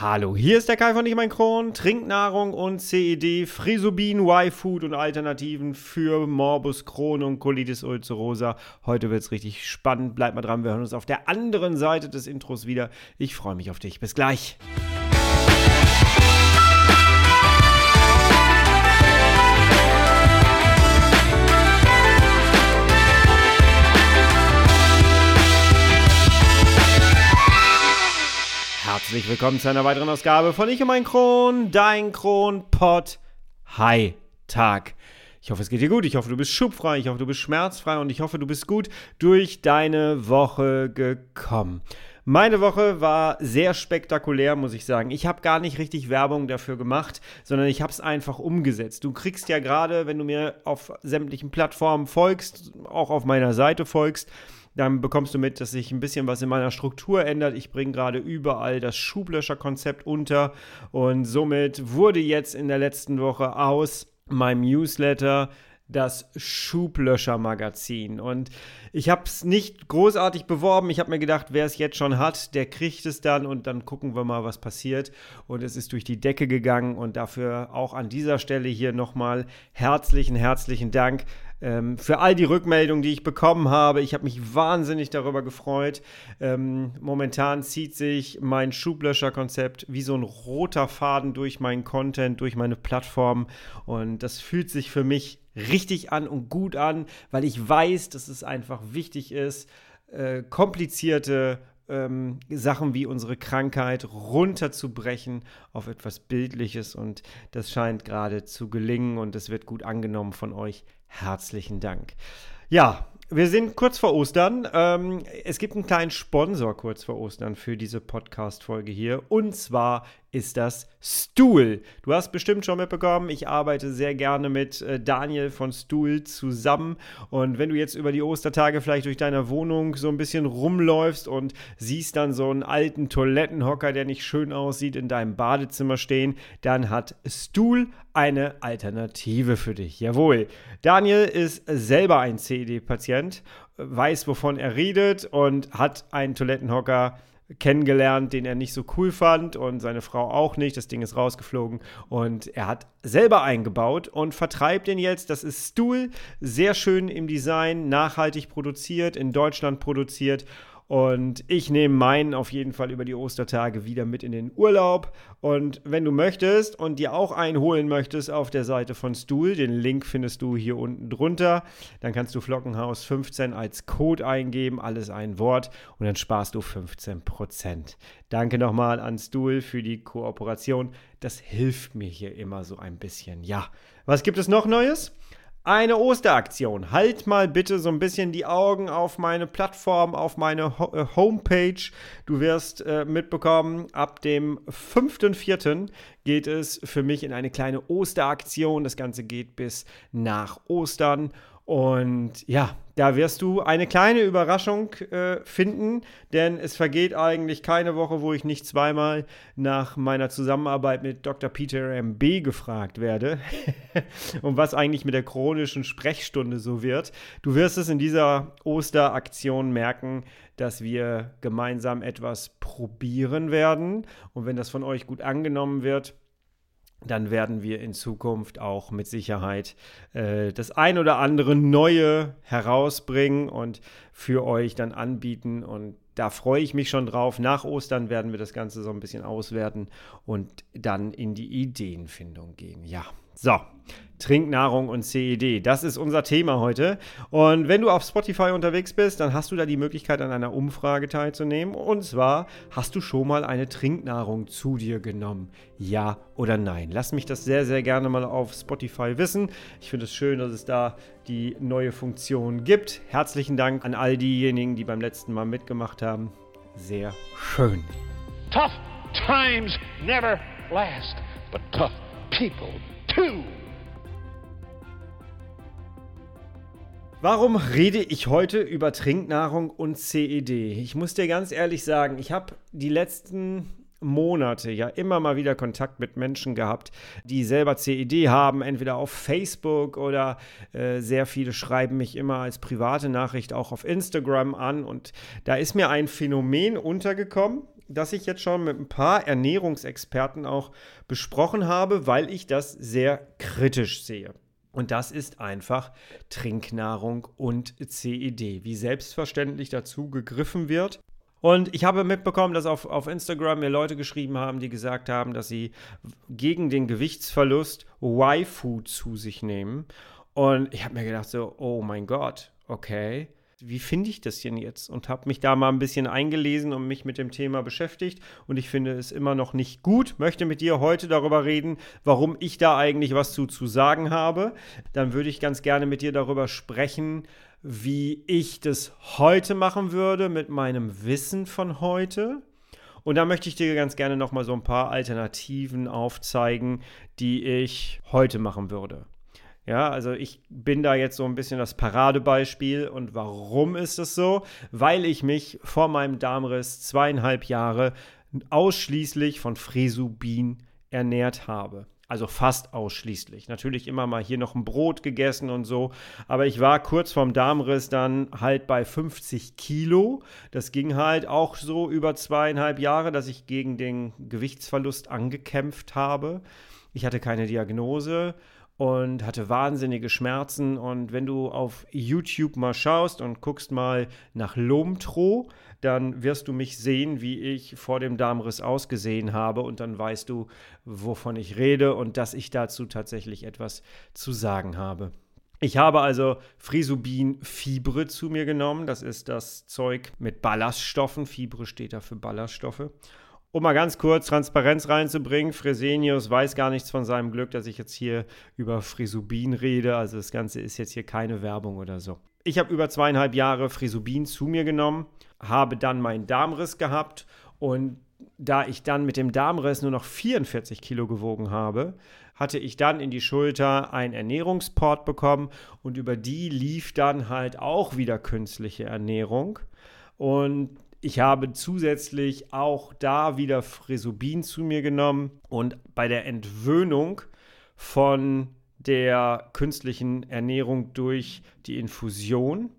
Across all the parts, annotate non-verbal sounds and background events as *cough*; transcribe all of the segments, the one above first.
Hallo, hier ist der Kai von Ich mein Kron. Trinknahrung und CED, Frisobin, Y-Food und Alternativen für Morbus Crohn und Colitis ulcerosa. Heute wird es richtig spannend. Bleib mal dran, wir hören uns auf der anderen Seite des Intros wieder. Ich freue mich auf dich. Bis gleich. Herzlich willkommen zu einer weiteren Ausgabe von Ich und mein Kron, dein Kronpott. Hi, Tag. Ich hoffe, es geht dir gut. Ich hoffe, du bist schubfrei. Ich hoffe, du bist schmerzfrei. Und ich hoffe, du bist gut durch deine Woche gekommen. Meine Woche war sehr spektakulär, muss ich sagen. Ich habe gar nicht richtig Werbung dafür gemacht, sondern ich habe es einfach umgesetzt. Du kriegst ja gerade, wenn du mir auf sämtlichen Plattformen folgst, auch auf meiner Seite folgst, dann bekommst du mit, dass sich ein bisschen was in meiner Struktur ändert. Ich bringe gerade überall das Schublöscher-Konzept unter und somit wurde jetzt in der letzten Woche aus meinem Newsletter das Schublöscher-Magazin. Und ich habe es nicht großartig beworben. Ich habe mir gedacht, wer es jetzt schon hat, der kriegt es dann und dann gucken wir mal, was passiert. Und es ist durch die Decke gegangen und dafür auch an dieser Stelle hier nochmal herzlichen, herzlichen Dank ähm, für all die Rückmeldungen, die ich bekommen habe. Ich habe mich wahnsinnig darüber gefreut. Ähm, momentan zieht sich mein Schublöscher-Konzept wie so ein roter Faden durch meinen Content, durch meine Plattform. Und das fühlt sich für mich richtig an und gut an, weil ich weiß, dass es einfach wichtig ist, äh, komplizierte ähm, Sachen wie unsere Krankheit runterzubrechen auf etwas Bildliches und das scheint gerade zu gelingen und es wird gut angenommen von euch herzlichen Dank. Ja, wir sind kurz vor Ostern. Ähm, es gibt einen kleinen Sponsor kurz vor Ostern für diese Podcast-Folge hier. Und zwar ist das Stuhl. Du hast bestimmt schon mitbekommen, ich arbeite sehr gerne mit äh, Daniel von Stuhl zusammen. Und wenn du jetzt über die Ostertage vielleicht durch deine Wohnung so ein bisschen rumläufst und siehst dann so einen alten Toilettenhocker, der nicht schön aussieht, in deinem Badezimmer stehen, dann hat Stuhl eine Alternative für dich. Jawohl. Daniel ist selber ein CED-Patient, weiß, wovon er redet und hat einen Toilettenhocker kennengelernt, den er nicht so cool fand und seine Frau auch nicht. Das Ding ist rausgeflogen und er hat selber eingebaut und vertreibt den jetzt. Das ist Stuhl, sehr schön im Design, nachhaltig produziert, in Deutschland produziert und ich nehme meinen auf jeden Fall über die Ostertage wieder mit in den Urlaub. Und wenn du möchtest und dir auch einen holen möchtest auf der Seite von Stuhl, den Link findest du hier unten drunter, dann kannst du Flockenhaus 15 als Code eingeben, alles ein Wort und dann sparst du 15%. Danke nochmal an Stuhl für die Kooperation. Das hilft mir hier immer so ein bisschen. Ja, was gibt es noch Neues? Eine Osteraktion. Halt mal bitte so ein bisschen die Augen auf meine Plattform, auf meine Ho äh, Homepage. Du wirst äh, mitbekommen, ab dem 5.4. geht es für mich in eine kleine Osteraktion. Das Ganze geht bis nach Ostern. Und ja, da wirst du eine kleine Überraschung äh, finden, denn es vergeht eigentlich keine Woche, wo ich nicht zweimal nach meiner Zusammenarbeit mit Dr. Peter M.B. gefragt werde *laughs* und was eigentlich mit der chronischen Sprechstunde so wird. Du wirst es in dieser Osteraktion merken, dass wir gemeinsam etwas probieren werden und wenn das von euch gut angenommen wird, dann werden wir in Zukunft auch mit Sicherheit äh, das ein oder andere Neue herausbringen und für euch dann anbieten. Und da freue ich mich schon drauf. Nach Ostern werden wir das Ganze so ein bisschen auswerten und dann in die Ideenfindung gehen. Ja, so. Trinknahrung und CED. Das ist unser Thema heute. Und wenn du auf Spotify unterwegs bist, dann hast du da die Möglichkeit, an einer Umfrage teilzunehmen. Und zwar, hast du schon mal eine Trinknahrung zu dir genommen? Ja oder nein? Lass mich das sehr, sehr gerne mal auf Spotify wissen. Ich finde es schön, dass es da die neue Funktion gibt. Herzlichen Dank an all diejenigen, die beim letzten Mal mitgemacht haben. Sehr schön. Tough times never last, but tough people do. Warum rede ich heute über Trinknahrung und CED? Ich muss dir ganz ehrlich sagen, ich habe die letzten Monate ja immer mal wieder Kontakt mit Menschen gehabt, die selber CED haben, entweder auf Facebook oder äh, sehr viele schreiben mich immer als private Nachricht auch auf Instagram an. Und da ist mir ein Phänomen untergekommen, das ich jetzt schon mit ein paar Ernährungsexperten auch besprochen habe, weil ich das sehr kritisch sehe. Und das ist einfach Trinknahrung und CED, wie selbstverständlich dazu gegriffen wird. Und ich habe mitbekommen, dass auf, auf Instagram mir Leute geschrieben haben, die gesagt haben, dass sie gegen den Gewichtsverlust Y-Food zu sich nehmen. Und ich habe mir gedacht, so, oh mein Gott, okay wie finde ich das denn jetzt? Und habe mich da mal ein bisschen eingelesen und mich mit dem Thema beschäftigt. Und ich finde es immer noch nicht gut. Möchte mit dir heute darüber reden, warum ich da eigentlich was zu, zu sagen habe. Dann würde ich ganz gerne mit dir darüber sprechen, wie ich das heute machen würde mit meinem Wissen von heute. Und da möchte ich dir ganz gerne noch mal so ein paar Alternativen aufzeigen, die ich heute machen würde. Ja, also ich bin da jetzt so ein bisschen das Paradebeispiel. Und warum ist es so? Weil ich mich vor meinem Darmriss zweieinhalb Jahre ausschließlich von Fresubin ernährt habe. Also fast ausschließlich. Natürlich immer mal hier noch ein Brot gegessen und so. Aber ich war kurz vorm Darmriss dann halt bei 50 Kilo. Das ging halt auch so über zweieinhalb Jahre, dass ich gegen den Gewichtsverlust angekämpft habe. Ich hatte keine Diagnose und hatte wahnsinnige Schmerzen. Und wenn du auf YouTube mal schaust und guckst mal nach Lomtro, dann wirst du mich sehen, wie ich vor dem Darmriss ausgesehen habe. Und dann weißt du, wovon ich rede und dass ich dazu tatsächlich etwas zu sagen habe. Ich habe also Frisubin Fibre zu mir genommen. Das ist das Zeug mit Ballaststoffen. Fibre steht da für Ballaststoffe. Um mal ganz kurz Transparenz reinzubringen, Fresenius weiß gar nichts von seinem Glück, dass ich jetzt hier über Frisubin rede. Also das Ganze ist jetzt hier keine Werbung oder so. Ich habe über zweieinhalb Jahre Frisubin zu mir genommen, habe dann meinen Darmriss gehabt und da ich dann mit dem Darmriss nur noch 44 Kilo gewogen habe, hatte ich dann in die Schulter einen Ernährungsport bekommen und über die lief dann halt auch wieder künstliche Ernährung. Und ich habe zusätzlich auch da wieder Frisubin zu mir genommen und bei der Entwöhnung von der künstlichen Ernährung durch die Infusion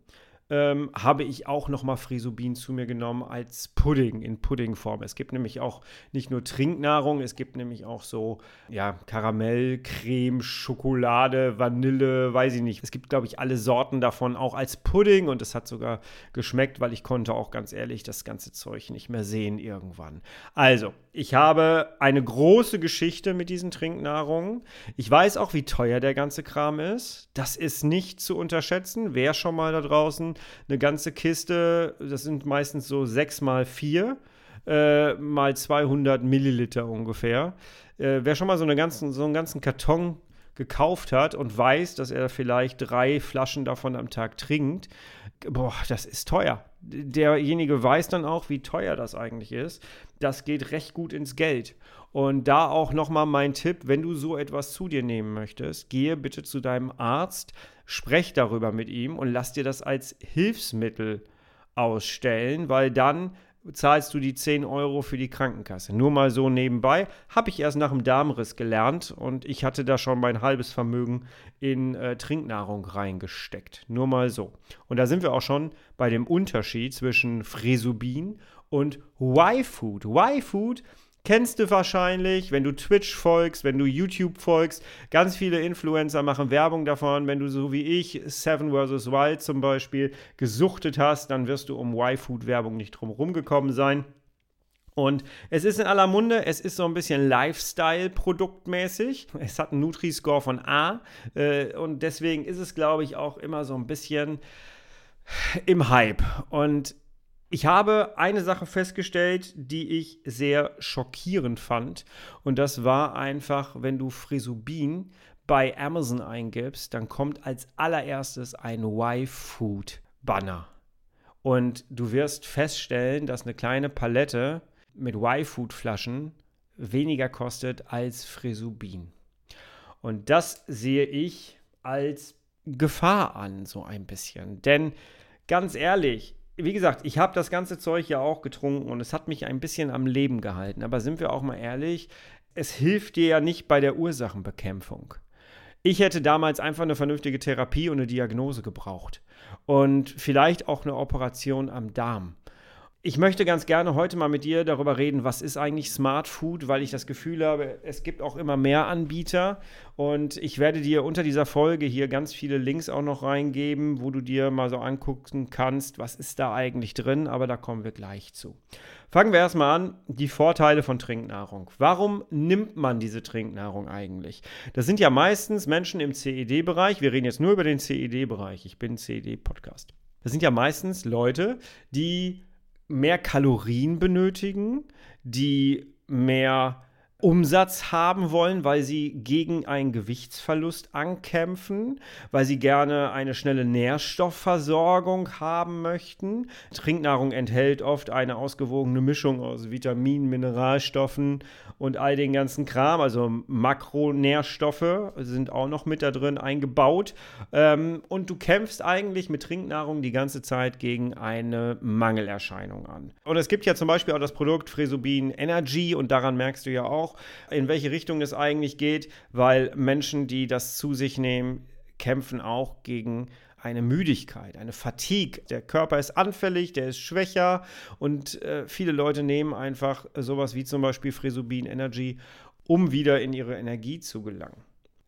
ähm, habe ich auch nochmal Frisubin zu mir genommen als Pudding in Puddingform. Es gibt nämlich auch nicht nur Trinknahrung, es gibt nämlich auch so ja, Karamell, Creme, Schokolade, Vanille, weiß ich nicht. Es gibt, glaube ich, alle Sorten davon auch als Pudding und es hat sogar geschmeckt, weil ich konnte auch ganz ehrlich das ganze Zeug nicht mehr sehen irgendwann. Also, ich habe eine große Geschichte mit diesen Trinknahrungen. Ich weiß auch, wie teuer der ganze Kram ist. Das ist nicht zu unterschätzen. Wer schon mal da draußen eine ganze Kiste, das sind meistens so 6 mal 4, äh, mal 200 Milliliter ungefähr. Äh, wer schon mal so, eine ganzen, so einen ganzen Karton gekauft hat und weiß, dass er vielleicht drei Flaschen davon am Tag trinkt, boah, das ist teuer. Derjenige weiß dann auch, wie teuer das eigentlich ist. Das geht recht gut ins Geld. Und da auch nochmal mein Tipp, wenn du so etwas zu dir nehmen möchtest, gehe bitte zu deinem Arzt, sprech darüber mit ihm und lass dir das als Hilfsmittel ausstellen, weil dann zahlst du die 10 Euro für die Krankenkasse. Nur mal so nebenbei. Habe ich erst nach dem Darmriss gelernt und ich hatte da schon mein halbes Vermögen in äh, Trinknahrung reingesteckt. Nur mal so. Und da sind wir auch schon bei dem Unterschied zwischen Fresubin und Y-Food. Y-Food Kennst du wahrscheinlich, wenn du Twitch folgst, wenn du YouTube folgst. Ganz viele Influencer machen Werbung davon. Wenn du so wie ich Seven vs. Wild zum Beispiel gesuchtet hast, dann wirst du um Y-Food-Werbung nicht drum rumgekommen sein. Und es ist in aller Munde, es ist so ein bisschen Lifestyle-produktmäßig. Es hat einen Nutri-Score von A. Äh, und deswegen ist es, glaube ich, auch immer so ein bisschen im Hype. Und ich habe eine Sache festgestellt, die ich sehr schockierend fand. Und das war einfach, wenn du Frisubin bei Amazon eingibst, dann kommt als allererstes ein Y-Food-Banner. Und du wirst feststellen, dass eine kleine Palette mit Y-Food-Flaschen weniger kostet als Frisubin. Und das sehe ich als Gefahr an, so ein bisschen. Denn ganz ehrlich, wie gesagt, ich habe das ganze Zeug ja auch getrunken und es hat mich ein bisschen am Leben gehalten. Aber sind wir auch mal ehrlich, es hilft dir ja nicht bei der Ursachenbekämpfung. Ich hätte damals einfach eine vernünftige Therapie und eine Diagnose gebraucht. Und vielleicht auch eine Operation am Darm. Ich möchte ganz gerne heute mal mit dir darüber reden, was ist eigentlich Smart Food, weil ich das Gefühl habe, es gibt auch immer mehr Anbieter und ich werde dir unter dieser Folge hier ganz viele Links auch noch reingeben, wo du dir mal so angucken kannst, was ist da eigentlich drin, aber da kommen wir gleich zu. Fangen wir erstmal an, die Vorteile von Trinknahrung. Warum nimmt man diese Trinknahrung eigentlich? Das sind ja meistens Menschen im CED-Bereich, wir reden jetzt nur über den CED-Bereich, ich bin CED-Podcast. Das sind ja meistens Leute, die mehr Kalorien benötigen, die mehr Umsatz haben wollen, weil sie gegen einen Gewichtsverlust ankämpfen, weil sie gerne eine schnelle Nährstoffversorgung haben möchten. Trinknahrung enthält oft eine ausgewogene Mischung aus Vitaminen, Mineralstoffen und all den ganzen Kram. Also Makronährstoffe sind auch noch mit da drin eingebaut. Ähm, und du kämpfst eigentlich mit Trinknahrung die ganze Zeit gegen eine Mangelerscheinung an. Und es gibt ja zum Beispiel auch das Produkt Fresobin Energy und daran merkst du ja auch, in welche Richtung es eigentlich geht, weil Menschen, die das zu sich nehmen, kämpfen auch gegen eine Müdigkeit, eine Fatigue. Der Körper ist anfällig, der ist schwächer und äh, viele Leute nehmen einfach sowas wie zum Beispiel Fresobin Energy, um wieder in ihre Energie zu gelangen.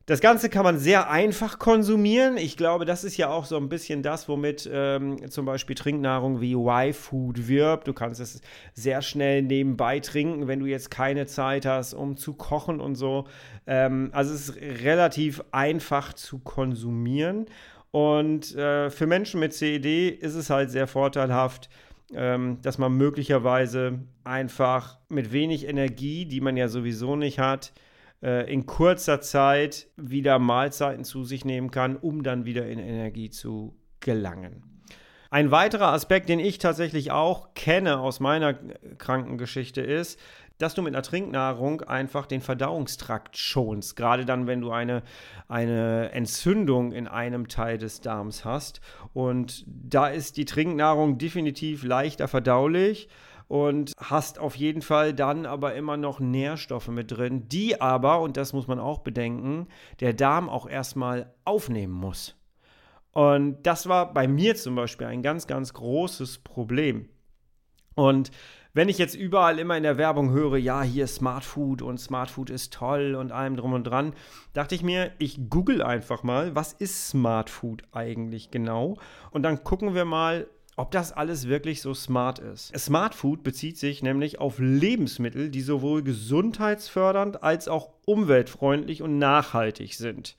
Das Ganze kann man sehr einfach konsumieren. Ich glaube, das ist ja auch so ein bisschen das, womit ähm, zum Beispiel Trinknahrung wie Y-Food wirbt. Du kannst es sehr schnell nebenbei trinken, wenn du jetzt keine Zeit hast, um zu kochen und so. Ähm, also es ist relativ einfach zu konsumieren. Und äh, für Menschen mit CED ist es halt sehr vorteilhaft, ähm, dass man möglicherweise einfach mit wenig Energie, die man ja sowieso nicht hat, äh, in kurzer Zeit wieder Mahlzeiten zu sich nehmen kann, um dann wieder in Energie zu gelangen. Ein weiterer Aspekt, den ich tatsächlich auch kenne aus meiner Krankengeschichte, ist, dass du mit einer Trinknahrung einfach den Verdauungstrakt schonst. Gerade dann, wenn du eine, eine Entzündung in einem Teil des Darms hast. Und da ist die Trinknahrung definitiv leichter verdaulich und hast auf jeden Fall dann aber immer noch Nährstoffe mit drin, die aber, und das muss man auch bedenken, der Darm auch erstmal aufnehmen muss. Und das war bei mir zum Beispiel ein ganz, ganz großes Problem. Und wenn ich jetzt überall immer in der Werbung höre, ja, hier Smart Food und Smart Food ist toll und allem drum und dran, dachte ich mir, ich google einfach mal, was ist Smart Food eigentlich genau? Und dann gucken wir mal, ob das alles wirklich so smart ist. Smart Food bezieht sich nämlich auf Lebensmittel, die sowohl gesundheitsfördernd als auch umweltfreundlich und nachhaltig sind.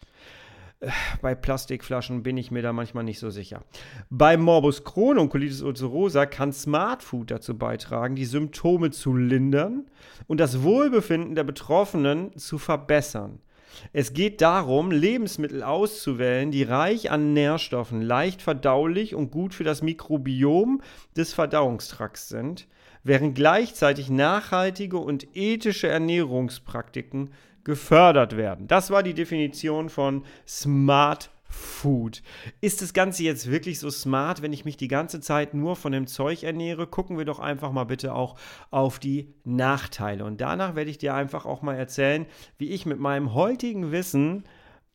Äh, bei Plastikflaschen bin ich mir da manchmal nicht so sicher. Bei Morbus Crohn und Colitis ulcerosa kann Smart Food dazu beitragen, die Symptome zu lindern und das Wohlbefinden der Betroffenen zu verbessern. Es geht darum, Lebensmittel auszuwählen, die reich an Nährstoffen, leicht verdaulich und gut für das Mikrobiom des Verdauungstrakts sind, während gleichzeitig nachhaltige und ethische Ernährungspraktiken gefördert werden. Das war die Definition von Smart Food. Ist das Ganze jetzt wirklich so smart, wenn ich mich die ganze Zeit nur von dem Zeug ernähre? Gucken wir doch einfach mal bitte auch auf die Nachteile. Und danach werde ich dir einfach auch mal erzählen, wie ich mit meinem heutigen Wissen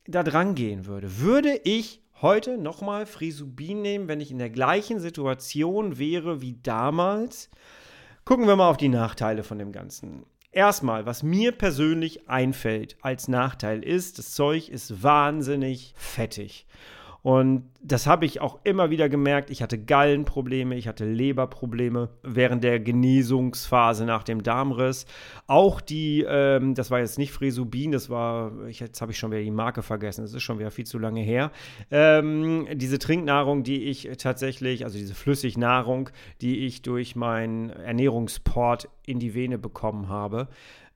da dran gehen würde. Würde ich heute nochmal Frisubin nehmen, wenn ich in der gleichen Situation wäre wie damals? Gucken wir mal auf die Nachteile von dem Ganzen. Erstmal, was mir persönlich einfällt als Nachteil ist, das Zeug ist wahnsinnig fettig. Und das habe ich auch immer wieder gemerkt. Ich hatte Gallenprobleme, ich hatte Leberprobleme während der Genesungsphase nach dem Darmriss. Auch die, ähm, das war jetzt nicht Fresubin, das war, ich, jetzt habe ich schon wieder die Marke vergessen, das ist schon wieder viel zu lange her. Ähm, diese Trinknahrung, die ich tatsächlich, also diese Flüssignahrung, die ich durch meinen Ernährungsport in die Vene bekommen habe,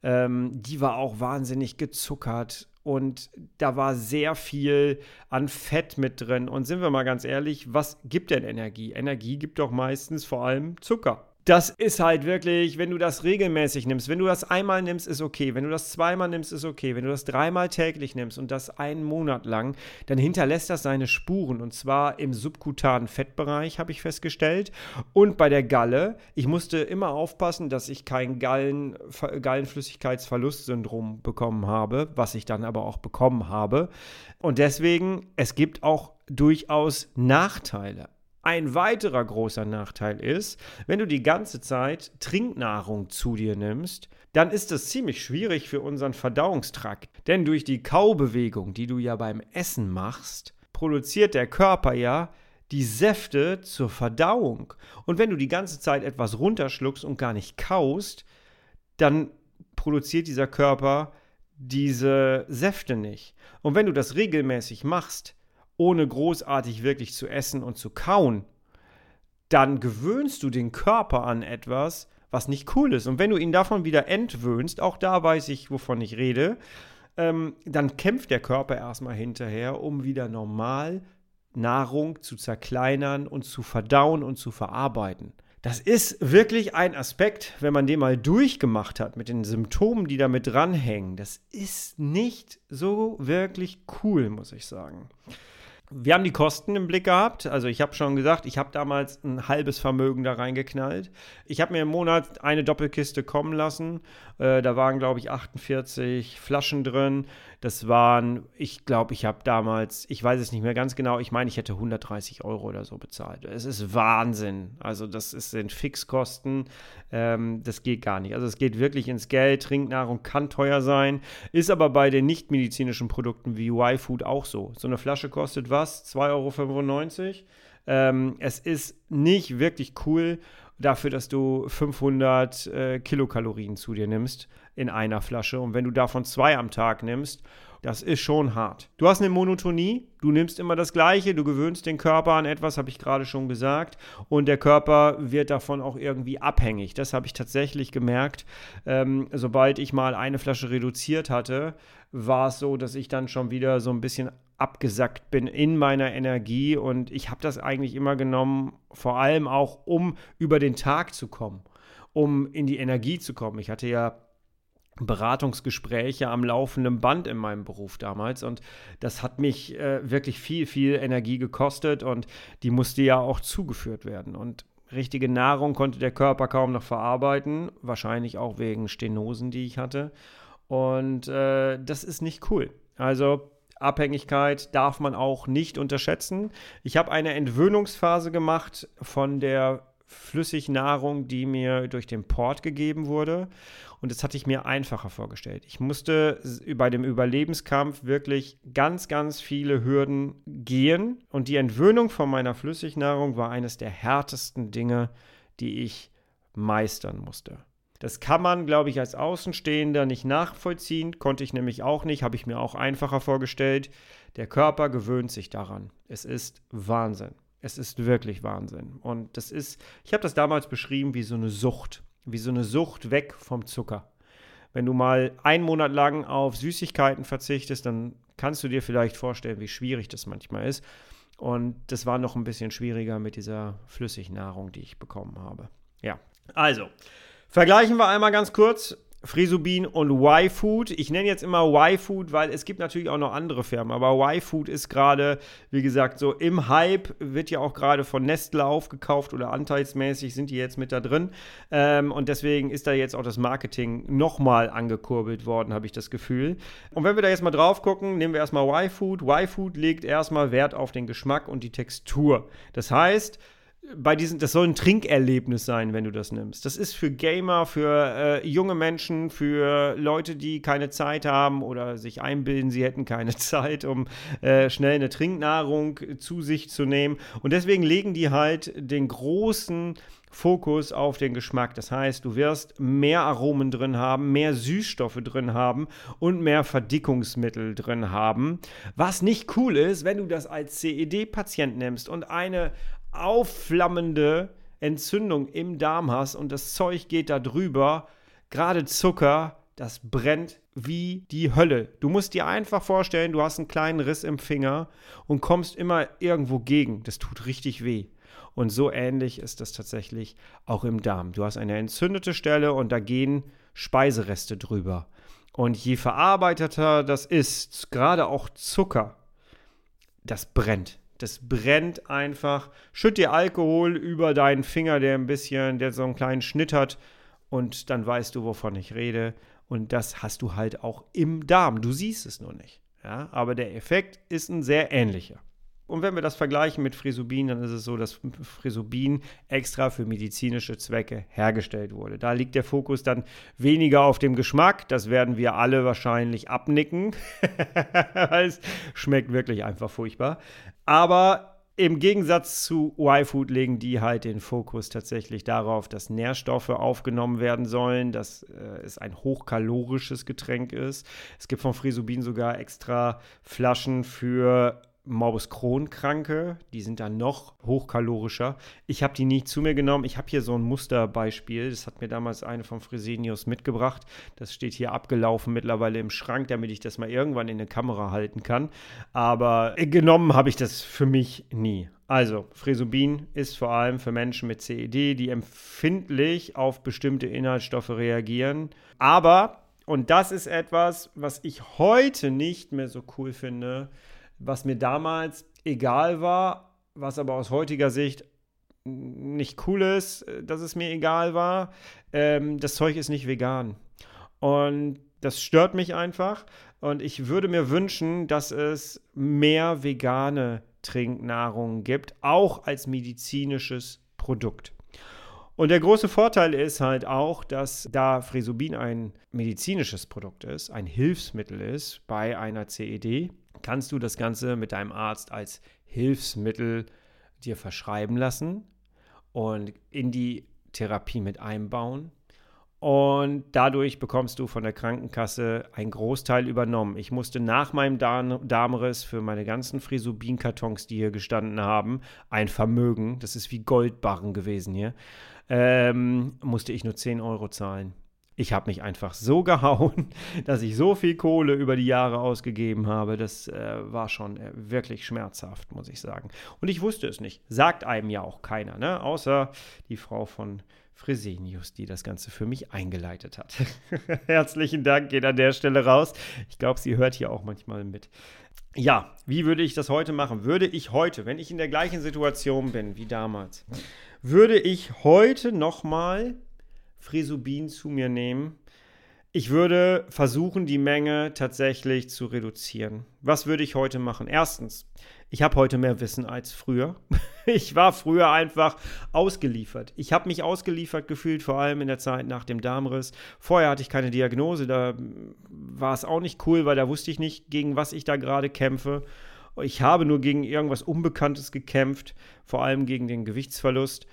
ähm, die war auch wahnsinnig gezuckert und da war sehr viel an Fett mit drin. Und sind wir mal ganz ehrlich, was gibt denn Energie? Energie gibt doch meistens vor allem Zucker das ist halt wirklich, wenn du das regelmäßig nimmst, wenn du das einmal nimmst, ist okay. Wenn du das zweimal nimmst, ist okay. Wenn du das dreimal täglich nimmst und das einen Monat lang, dann hinterlässt das seine Spuren. Und zwar im subkutanen Fettbereich, habe ich festgestellt. Und bei der Galle. Ich musste immer aufpassen, dass ich kein Gallen, Gallenflüssigkeitsverlustsyndrom bekommen habe, was ich dann aber auch bekommen habe. Und deswegen, es gibt auch durchaus Nachteile. Ein weiterer großer Nachteil ist, wenn du die ganze Zeit Trinknahrung zu dir nimmst, dann ist es ziemlich schwierig für unseren Verdauungstrakt. Denn durch die Kaubewegung, die du ja beim Essen machst, produziert der Körper ja die Säfte zur Verdauung. Und wenn du die ganze Zeit etwas runterschluckst und gar nicht kaust, dann produziert dieser Körper diese Säfte nicht. Und wenn du das regelmäßig machst, ohne großartig wirklich zu essen und zu kauen, dann gewöhnst du den Körper an etwas, was nicht cool ist. Und wenn du ihn davon wieder entwöhnst, auch da weiß ich, wovon ich rede, ähm, dann kämpft der Körper erstmal hinterher, um wieder normal Nahrung zu zerkleinern und zu verdauen und zu verarbeiten. Das ist wirklich ein Aspekt, wenn man den mal durchgemacht hat mit den Symptomen, die damit dranhängen. Das ist nicht so wirklich cool, muss ich sagen. Wir haben die Kosten im Blick gehabt. Also ich habe schon gesagt, ich habe damals ein halbes Vermögen da reingeknallt. Ich habe mir im Monat eine Doppelkiste kommen lassen. Äh, da waren, glaube ich, 48 Flaschen drin. Das waren, ich glaube, ich habe damals, ich weiß es nicht mehr ganz genau, ich meine, ich hätte 130 Euro oder so bezahlt. Es ist Wahnsinn. Also das sind Fixkosten. Ähm, das geht gar nicht. Also es geht wirklich ins Geld. Trinknahrung kann teuer sein. Ist aber bei den nichtmedizinischen Produkten wie Y-Food auch so. So eine Flasche kostet was? 2,95 Euro. Ähm, es ist nicht wirklich cool dafür, dass du 500 äh, Kilokalorien zu dir nimmst in einer Flasche. Und wenn du davon zwei am Tag nimmst, das ist schon hart. Du hast eine Monotonie, du nimmst immer das Gleiche, du gewöhnst den Körper an etwas, habe ich gerade schon gesagt, und der Körper wird davon auch irgendwie abhängig. Das habe ich tatsächlich gemerkt. Ähm, sobald ich mal eine Flasche reduziert hatte, war es so, dass ich dann schon wieder so ein bisschen abgesackt bin in meiner Energie und ich habe das eigentlich immer genommen, vor allem auch, um über den Tag zu kommen, um in die Energie zu kommen. Ich hatte ja Beratungsgespräche am laufenden Band in meinem Beruf damals und das hat mich äh, wirklich viel, viel Energie gekostet und die musste ja auch zugeführt werden und richtige Nahrung konnte der Körper kaum noch verarbeiten, wahrscheinlich auch wegen Stenosen, die ich hatte und äh, das ist nicht cool. Also Abhängigkeit darf man auch nicht unterschätzen. Ich habe eine Entwöhnungsphase gemacht von der Flüssignahrung, die mir durch den Port gegeben wurde. Und das hatte ich mir einfacher vorgestellt. Ich musste bei dem Überlebenskampf wirklich ganz, ganz viele Hürden gehen. Und die Entwöhnung von meiner Flüssignahrung war eines der härtesten Dinge, die ich meistern musste. Das kann man, glaube ich, als Außenstehender nicht nachvollziehen, konnte ich nämlich auch nicht, habe ich mir auch einfacher vorgestellt. Der Körper gewöhnt sich daran. Es ist Wahnsinn. Es ist wirklich Wahnsinn. Und das ist, ich habe das damals beschrieben wie so eine Sucht, wie so eine Sucht weg vom Zucker. Wenn du mal einen Monat lang auf Süßigkeiten verzichtest, dann kannst du dir vielleicht vorstellen, wie schwierig das manchmal ist. Und das war noch ein bisschen schwieriger mit dieser Flüssignahrung, die ich bekommen habe. Ja, also, Vergleichen wir einmal ganz kurz. Frisubin und Y-Food. Ich nenne jetzt immer Y-Food, weil es gibt natürlich auch noch andere Firmen, aber Y-Food ist gerade, wie gesagt, so im Hype, wird ja auch gerade von Nestle aufgekauft oder anteilsmäßig sind die jetzt mit da drin. Ähm, und deswegen ist da jetzt auch das Marketing nochmal angekurbelt worden, habe ich das Gefühl. Und wenn wir da jetzt mal drauf gucken, nehmen wir erstmal Y-Food. Y-Food legt erstmal Wert auf den Geschmack und die Textur. Das heißt, bei diesen, das soll ein Trinkerlebnis sein, wenn du das nimmst. Das ist für Gamer, für äh, junge Menschen, für Leute, die keine Zeit haben oder sich einbilden, sie hätten keine *laughs* Zeit, um äh, schnell eine Trinknahrung zu sich zu nehmen. Und deswegen legen die halt den großen Fokus auf den Geschmack. Das heißt, du wirst mehr Aromen drin haben, mehr Süßstoffe drin haben und mehr Verdickungsmittel drin haben. Was nicht cool ist, wenn du das als CED-Patient nimmst und eine aufflammende Entzündung im Darm hast und das Zeug geht da drüber, gerade Zucker, das brennt wie die Hölle. Du musst dir einfach vorstellen, du hast einen kleinen Riss im Finger und kommst immer irgendwo gegen. Das tut richtig weh. Und so ähnlich ist das tatsächlich auch im Darm. Du hast eine entzündete Stelle und da gehen Speisereste drüber. Und je verarbeiteter das ist, gerade auch Zucker, das brennt. Das brennt einfach. Schütt dir Alkohol über deinen Finger, der ein bisschen, der so einen kleinen Schnitt hat. Und dann weißt du, wovon ich rede. Und das hast du halt auch im Darm. Du siehst es nur nicht. Ja, aber der Effekt ist ein sehr ähnlicher. Und wenn wir das vergleichen mit Frisubin, dann ist es so, dass Frisubin extra für medizinische Zwecke hergestellt wurde. Da liegt der Fokus dann weniger auf dem Geschmack. Das werden wir alle wahrscheinlich abnicken. *laughs* es schmeckt wirklich einfach furchtbar. Aber im Gegensatz zu Y-Food legen die halt den Fokus tatsächlich darauf, dass Nährstoffe aufgenommen werden sollen, dass äh, es ein hochkalorisches Getränk ist. Es gibt von Frisubin sogar extra Flaschen für Morbus Crohn-Kranke, die sind dann noch hochkalorischer. Ich habe die nicht zu mir genommen. Ich habe hier so ein Musterbeispiel. Das hat mir damals eine von Fresenius mitgebracht. Das steht hier abgelaufen mittlerweile im Schrank, damit ich das mal irgendwann in eine Kamera halten kann. Aber genommen habe ich das für mich nie. Also, Fresubin ist vor allem für Menschen mit CED, die empfindlich auf bestimmte Inhaltsstoffe reagieren. Aber, und das ist etwas, was ich heute nicht mehr so cool finde, was mir damals egal war, was aber aus heutiger Sicht nicht cool ist, dass es mir egal war. Ähm, das Zeug ist nicht vegan. Und das stört mich einfach. Und ich würde mir wünschen, dass es mehr vegane Trinknahrung gibt, auch als medizinisches Produkt. Und der große Vorteil ist halt auch, dass da Frisubin ein medizinisches Produkt ist, ein Hilfsmittel ist bei einer CED, kannst du das Ganze mit deinem Arzt als Hilfsmittel dir verschreiben lassen und in die Therapie mit einbauen. Und dadurch bekommst du von der Krankenkasse einen Großteil übernommen. Ich musste nach meinem Darmriss für meine ganzen Frisubin-Kartons, die hier gestanden haben, ein Vermögen, das ist wie Goldbarren gewesen hier, ähm, musste ich nur 10 Euro zahlen. Ich habe mich einfach so *laughs* gehauen, dass ich so viel Kohle über die Jahre ausgegeben habe. Das äh, war schon äh, wirklich schmerzhaft, muss ich sagen. Und ich wusste es nicht. Sagt einem ja auch keiner, ne? außer die Frau von Fresenius, die das Ganze für mich eingeleitet hat. *laughs* *laughs* Herzlichen Dank geht an der Stelle raus. Ich glaube, sie hört hier auch manchmal mit. Ja, wie würde ich das heute machen? Würde ich heute, wenn ich in der gleichen Situation bin wie damals, würde ich heute nochmal Frisubin zu mir nehmen. Ich würde versuchen, die Menge tatsächlich zu reduzieren. Was würde ich heute machen? Erstens, ich habe heute mehr Wissen als früher. *laughs* Ich war früher einfach ausgeliefert. Ich habe mich ausgeliefert gefühlt, vor allem in der Zeit nach dem Darmriss. Vorher hatte ich keine Diagnose, da war es auch nicht cool, weil da wusste ich nicht, gegen was ich da gerade kämpfe. Ich habe nur gegen irgendwas Unbekanntes gekämpft, vor allem gegen den Gewichtsverlust.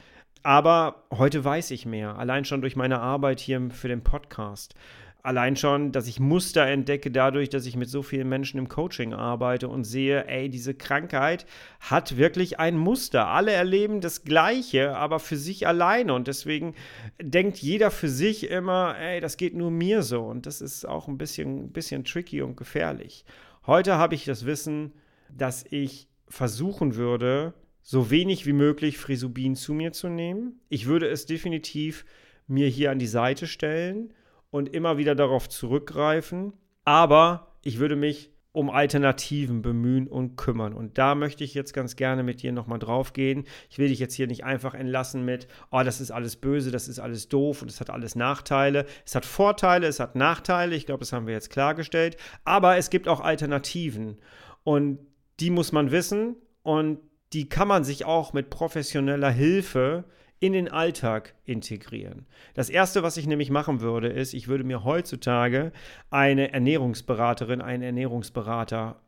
Aber heute weiß ich mehr, allein schon durch meine Arbeit hier für den Podcast. Allein schon, dass ich Muster entdecke dadurch, dass ich mit so vielen Menschen im Coaching arbeite und sehe, ey, diese Krankheit hat wirklich ein Muster. Alle erleben das Gleiche, aber für sich alleine. Und deswegen denkt jeder für sich immer, ey, das geht nur mir so. Und das ist auch ein bisschen, bisschen tricky und gefährlich. Heute habe ich das Wissen, dass ich versuchen würde, so wenig wie möglich Frisubin zu mir zu nehmen. Ich würde es definitiv mir hier an die Seite stellen und immer wieder darauf zurückgreifen. Aber ich würde mich um Alternativen bemühen und kümmern. Und da möchte ich jetzt ganz gerne mit dir nochmal drauf gehen. Ich will dich jetzt hier nicht einfach entlassen mit, oh, das ist alles böse, das ist alles doof und es hat alles Nachteile. Es hat Vorteile, es hat Nachteile. Ich glaube, das haben wir jetzt klargestellt. Aber es gibt auch Alternativen. Und die muss man wissen. Und die kann man sich auch mit professioneller Hilfe in den Alltag integrieren. Das Erste, was ich nämlich machen würde, ist, ich würde mir heutzutage eine Ernährungsberaterin, einen Ernährungsberater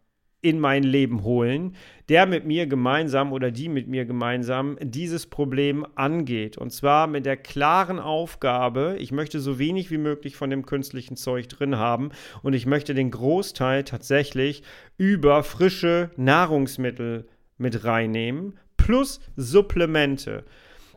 in mein Leben holen, der mit mir gemeinsam oder die mit mir gemeinsam dieses Problem angeht. Und zwar mit der klaren Aufgabe, ich möchte so wenig wie möglich von dem künstlichen Zeug drin haben und ich möchte den Großteil tatsächlich über frische Nahrungsmittel mit reinnehmen, plus Supplemente.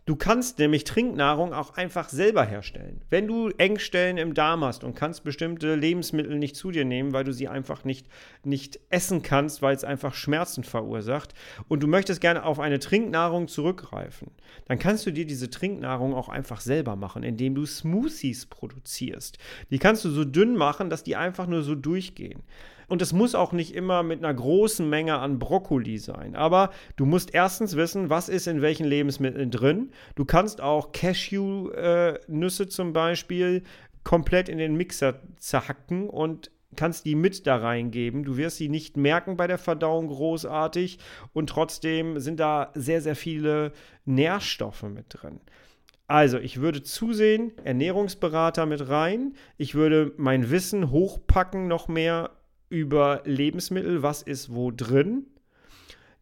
Du kannst nämlich Trinknahrung auch einfach selber herstellen. Wenn du Engstellen im Darm hast und kannst bestimmte Lebensmittel nicht zu dir nehmen, weil du sie einfach nicht, nicht essen kannst, weil es einfach Schmerzen verursacht und du möchtest gerne auf eine Trinknahrung zurückgreifen, dann kannst du dir diese Trinknahrung auch einfach selber machen, indem du Smoothies produzierst. Die kannst du so dünn machen, dass die einfach nur so durchgehen. Und es muss auch nicht immer mit einer großen Menge an Brokkoli sein. Aber du musst erstens wissen, was ist in welchen Lebensmitteln drin. Du kannst auch Cashew-Nüsse zum Beispiel komplett in den Mixer zerhacken und kannst die mit da reingeben. Du wirst sie nicht merken bei der Verdauung großartig und trotzdem sind da sehr, sehr viele Nährstoffe mit drin. Also, ich würde zusehen, Ernährungsberater mit rein. Ich würde mein Wissen hochpacken noch mehr über Lebensmittel, was ist wo drin.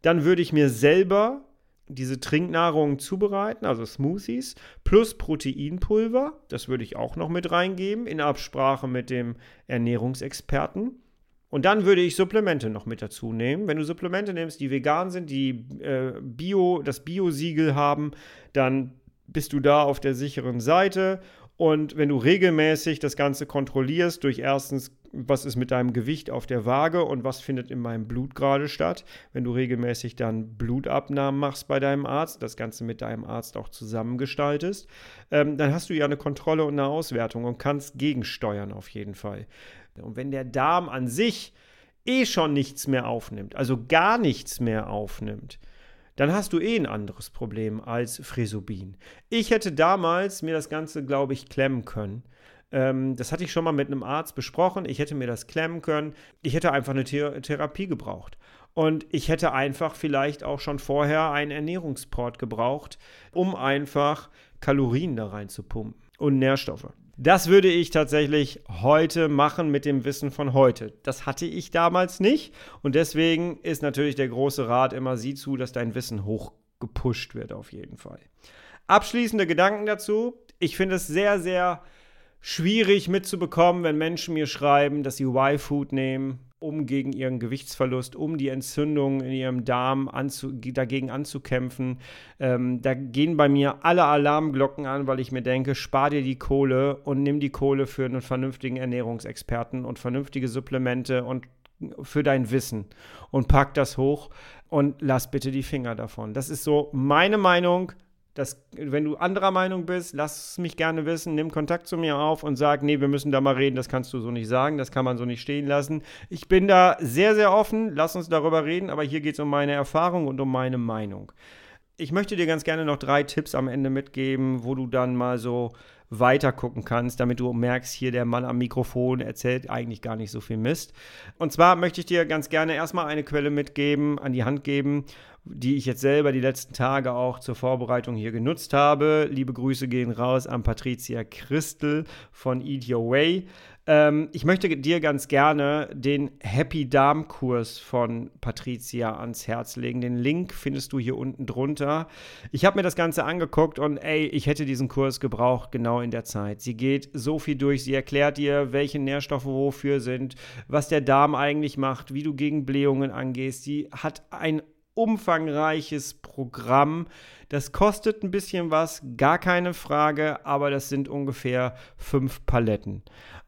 Dann würde ich mir selber diese Trinknahrung zubereiten, also Smoothies, plus Proteinpulver. Das würde ich auch noch mit reingeben, in Absprache mit dem Ernährungsexperten. Und dann würde ich Supplemente noch mit dazu nehmen. Wenn du Supplemente nimmst, die vegan sind, die äh, Bio, das Bio-Siegel haben, dann bist du da auf der sicheren Seite. Und wenn du regelmäßig das Ganze kontrollierst durch erstens, was ist mit deinem Gewicht auf der Waage und was findet in meinem Blut gerade statt, wenn du regelmäßig dann Blutabnahmen machst bei deinem Arzt, das Ganze mit deinem Arzt auch zusammengestaltest, ähm, dann hast du ja eine Kontrolle und eine Auswertung und kannst gegensteuern auf jeden Fall. Und wenn der Darm an sich eh schon nichts mehr aufnimmt, also gar nichts mehr aufnimmt, dann hast du eh ein anderes Problem als Frisubin. Ich hätte damals mir das Ganze, glaube ich, klemmen können. Ähm, das hatte ich schon mal mit einem Arzt besprochen. Ich hätte mir das klemmen können. Ich hätte einfach eine Thera Therapie gebraucht. Und ich hätte einfach vielleicht auch schon vorher einen Ernährungsport gebraucht, um einfach Kalorien da rein zu pumpen und Nährstoffe. Das würde ich tatsächlich heute machen mit dem Wissen von heute. Das hatte ich damals nicht und deswegen ist natürlich der große Rat immer, sieh zu, dass dein Wissen hoch gepusht wird auf jeden Fall. Abschließende Gedanken dazu. Ich finde es sehr, sehr schwierig mitzubekommen, wenn Menschen mir schreiben, dass sie Y-Food nehmen um gegen ihren Gewichtsverlust, um die Entzündung in ihrem Darm anzu, dagegen anzukämpfen. Ähm, da gehen bei mir alle Alarmglocken an, weil ich mir denke, spar dir die Kohle und nimm die Kohle für einen vernünftigen Ernährungsexperten und vernünftige Supplemente und für dein Wissen und pack das hoch und lass bitte die Finger davon. Das ist so meine Meinung. Das, wenn du anderer Meinung bist, lass es mich gerne wissen, nimm Kontakt zu mir auf und sag, nee, wir müssen da mal reden, das kannst du so nicht sagen, das kann man so nicht stehen lassen. Ich bin da sehr, sehr offen, lass uns darüber reden, aber hier geht es um meine Erfahrung und um meine Meinung. Ich möchte dir ganz gerne noch drei Tipps am Ende mitgeben, wo du dann mal so weiter gucken kannst, damit du merkst, hier der Mann am Mikrofon erzählt eigentlich gar nicht so viel Mist. Und zwar möchte ich dir ganz gerne erstmal eine Quelle mitgeben, an die Hand geben, die ich jetzt selber die letzten Tage auch zur Vorbereitung hier genutzt habe. Liebe Grüße gehen raus an Patricia Christel von Eat Your Way. Ähm, ich möchte dir ganz gerne den Happy Darm Kurs von Patricia ans Herz legen. Den Link findest du hier unten drunter. Ich habe mir das Ganze angeguckt und ey, ich hätte diesen Kurs gebraucht genau in der Zeit. Sie geht so viel durch. Sie erklärt dir, welche Nährstoffe wofür sind, was der Darm eigentlich macht, wie du gegen Blähungen angehst. Sie hat ein umfangreiches Programm. Das kostet ein bisschen was, gar keine Frage, aber das sind ungefähr fünf Paletten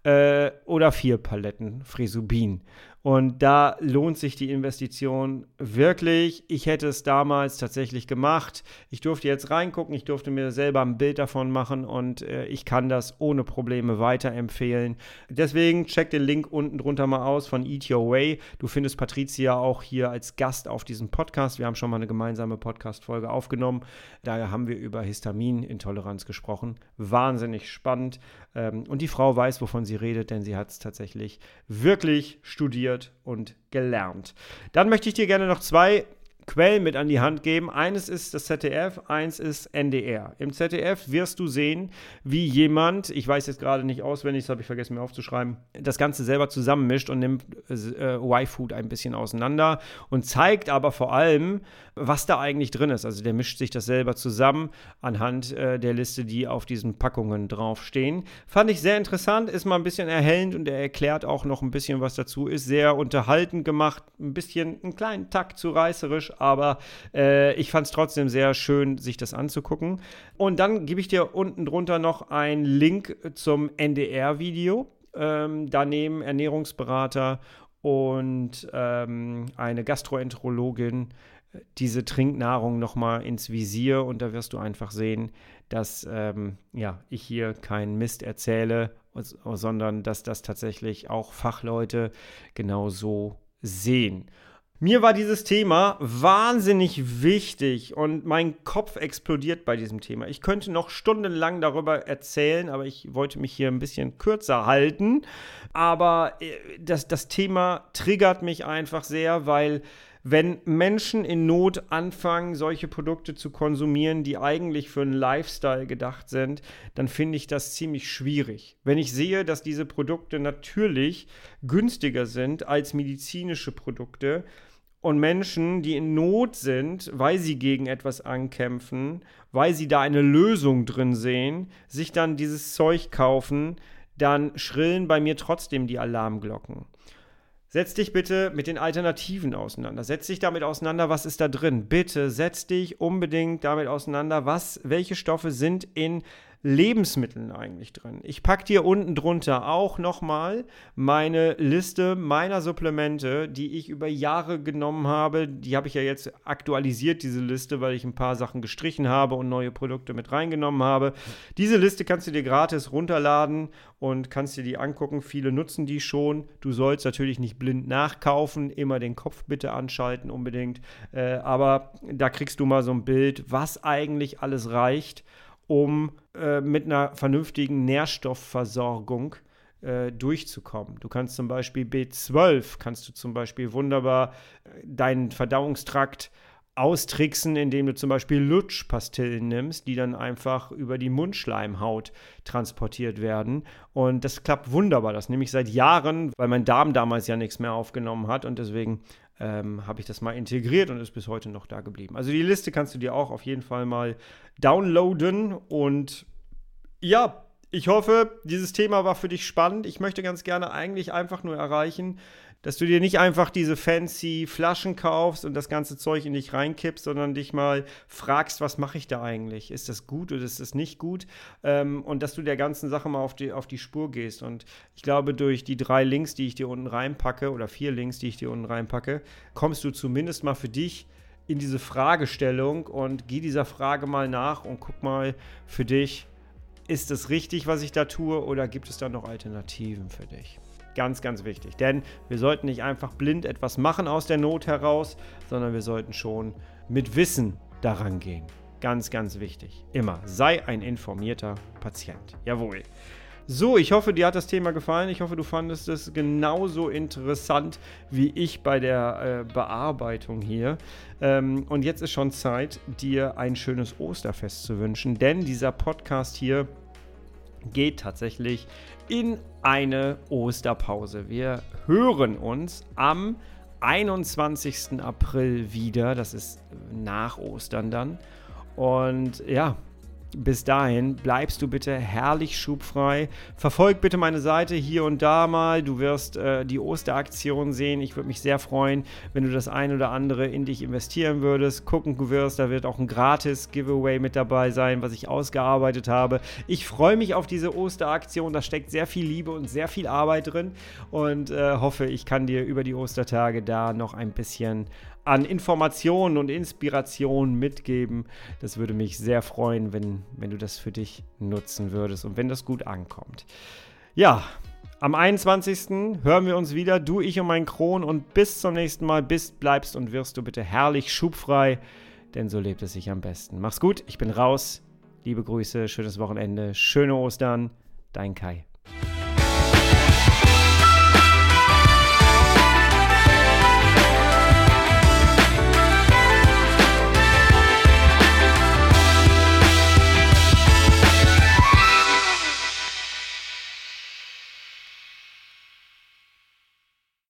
äh, oder vier Paletten Frisubin. Und da lohnt sich die Investition wirklich. Ich hätte es damals tatsächlich gemacht. Ich durfte jetzt reingucken, ich durfte mir selber ein Bild davon machen und äh, ich kann das ohne Probleme weiterempfehlen. Deswegen check den Link unten drunter mal aus von Eat Your Way. Du findest Patricia auch hier als Gast auf diesem Podcast. Wir haben schon mal eine gemeinsame Podcast-Folge aufgenommen. Da haben wir über Histaminintoleranz gesprochen. Wahnsinnig spannend. Ähm, und die Frau weiß, wovon sie redet, denn sie hat es tatsächlich wirklich studiert studiert und gelernt. Dann möchte ich dir gerne noch zwei Quellen mit an die Hand geben. Eines ist das ZDF, eins ist NDR. Im ZDF wirst du sehen, wie jemand, ich weiß jetzt gerade nicht auswendig, das habe ich vergessen mir aufzuschreiben, das Ganze selber zusammenmischt und nimmt äh, Y-Food ein bisschen auseinander und zeigt aber vor allem, was da eigentlich drin ist. Also der mischt sich das selber zusammen anhand äh, der Liste, die auf diesen Packungen draufstehen. Fand ich sehr interessant, ist mal ein bisschen erhellend und er erklärt auch noch ein bisschen was dazu. Ist sehr unterhaltend gemacht, ein bisschen einen kleinen Takt zu reißerisch, aber äh, ich fand es trotzdem sehr schön, sich das anzugucken. Und dann gebe ich dir unten drunter noch einen Link zum NDR-Video. Ähm, daneben Ernährungsberater und ähm, eine Gastroenterologin diese Trinknahrung nochmal ins Visier und da wirst du einfach sehen, dass ähm, ja, ich hier keinen Mist erzähle, sondern dass das tatsächlich auch Fachleute genau so sehen. Mir war dieses Thema wahnsinnig wichtig und mein Kopf explodiert bei diesem Thema. Ich könnte noch stundenlang darüber erzählen, aber ich wollte mich hier ein bisschen kürzer halten. Aber äh, das, das Thema triggert mich einfach sehr, weil wenn Menschen in Not anfangen, solche Produkte zu konsumieren, die eigentlich für einen Lifestyle gedacht sind, dann finde ich das ziemlich schwierig. Wenn ich sehe, dass diese Produkte natürlich günstiger sind als medizinische Produkte, und Menschen, die in Not sind, weil sie gegen etwas ankämpfen, weil sie da eine Lösung drin sehen, sich dann dieses Zeug kaufen, dann schrillen bei mir trotzdem die Alarmglocken. Setz dich bitte mit den Alternativen auseinander. Setz dich damit auseinander, was ist da drin. Bitte setz dich unbedingt damit auseinander, was, welche Stoffe sind in Lebensmitteln eigentlich drin. Ich packe dir unten drunter auch nochmal meine Liste meiner Supplemente, die ich über Jahre genommen habe. Die habe ich ja jetzt aktualisiert, diese Liste, weil ich ein paar Sachen gestrichen habe und neue Produkte mit reingenommen habe. Diese Liste kannst du dir gratis runterladen und kannst dir die angucken. Viele nutzen die schon. Du sollst natürlich nicht blind nachkaufen, immer den Kopf bitte anschalten unbedingt. Äh, aber da kriegst du mal so ein Bild, was eigentlich alles reicht um äh, mit einer vernünftigen Nährstoffversorgung äh, durchzukommen. Du kannst zum Beispiel B12, kannst du zum Beispiel wunderbar äh, deinen Verdauungstrakt austricksen, indem du zum Beispiel Lutschpastillen nimmst, die dann einfach über die Mundschleimhaut transportiert werden. Und das klappt wunderbar. Das nehme ich seit Jahren, weil mein Darm damals ja nichts mehr aufgenommen hat und deswegen ähm, habe ich das mal integriert und ist bis heute noch da geblieben. Also die Liste kannst du dir auch auf jeden Fall mal downloaden und ja, ich hoffe, dieses Thema war für dich spannend. Ich möchte ganz gerne eigentlich einfach nur erreichen, dass du dir nicht einfach diese fancy Flaschen kaufst und das ganze Zeug in dich reinkippst, sondern dich mal fragst, was mache ich da eigentlich? Ist das gut oder ist das nicht gut? Ähm, und dass du der ganzen Sache mal auf die, auf die Spur gehst. Und ich glaube, durch die drei Links, die ich dir unten reinpacke, oder vier Links, die ich dir unten reinpacke, kommst du zumindest mal für dich in diese Fragestellung und geh dieser Frage mal nach und guck mal für dich, ist es richtig, was ich da tue, oder gibt es da noch Alternativen für dich? Ganz, ganz wichtig. Denn wir sollten nicht einfach blind etwas machen aus der Not heraus, sondern wir sollten schon mit Wissen daran gehen. Ganz, ganz wichtig. Immer sei ein informierter Patient. Jawohl. So, ich hoffe, dir hat das Thema gefallen. Ich hoffe, du fandest es genauso interessant wie ich bei der äh, Bearbeitung hier. Ähm, und jetzt ist schon Zeit, dir ein schönes Osterfest zu wünschen, denn dieser Podcast hier geht tatsächlich in eine Osterpause. Wir hören uns am 21. April wieder. Das ist nach Ostern dann. Und ja, bis dahin bleibst du bitte herrlich schubfrei. Verfolg bitte meine Seite hier und da mal. Du wirst äh, die Osteraktion sehen. Ich würde mich sehr freuen, wenn du das ein oder andere in dich investieren würdest, gucken wirst. Da wird auch ein gratis Giveaway mit dabei sein, was ich ausgearbeitet habe. Ich freue mich auf diese Osteraktion. Da steckt sehr viel Liebe und sehr viel Arbeit drin und äh, hoffe, ich kann dir über die Ostertage da noch ein bisschen an Informationen und Inspirationen mitgeben. Das würde mich sehr freuen, wenn, wenn du das für dich nutzen würdest und wenn das gut ankommt. Ja, am 21. hören wir uns wieder, du, ich und mein Kron. Und bis zum nächsten Mal bist, bleibst und wirst du bitte herrlich schubfrei, denn so lebt es sich am besten. Mach's gut, ich bin raus. Liebe Grüße, schönes Wochenende, schöne Ostern. Dein Kai.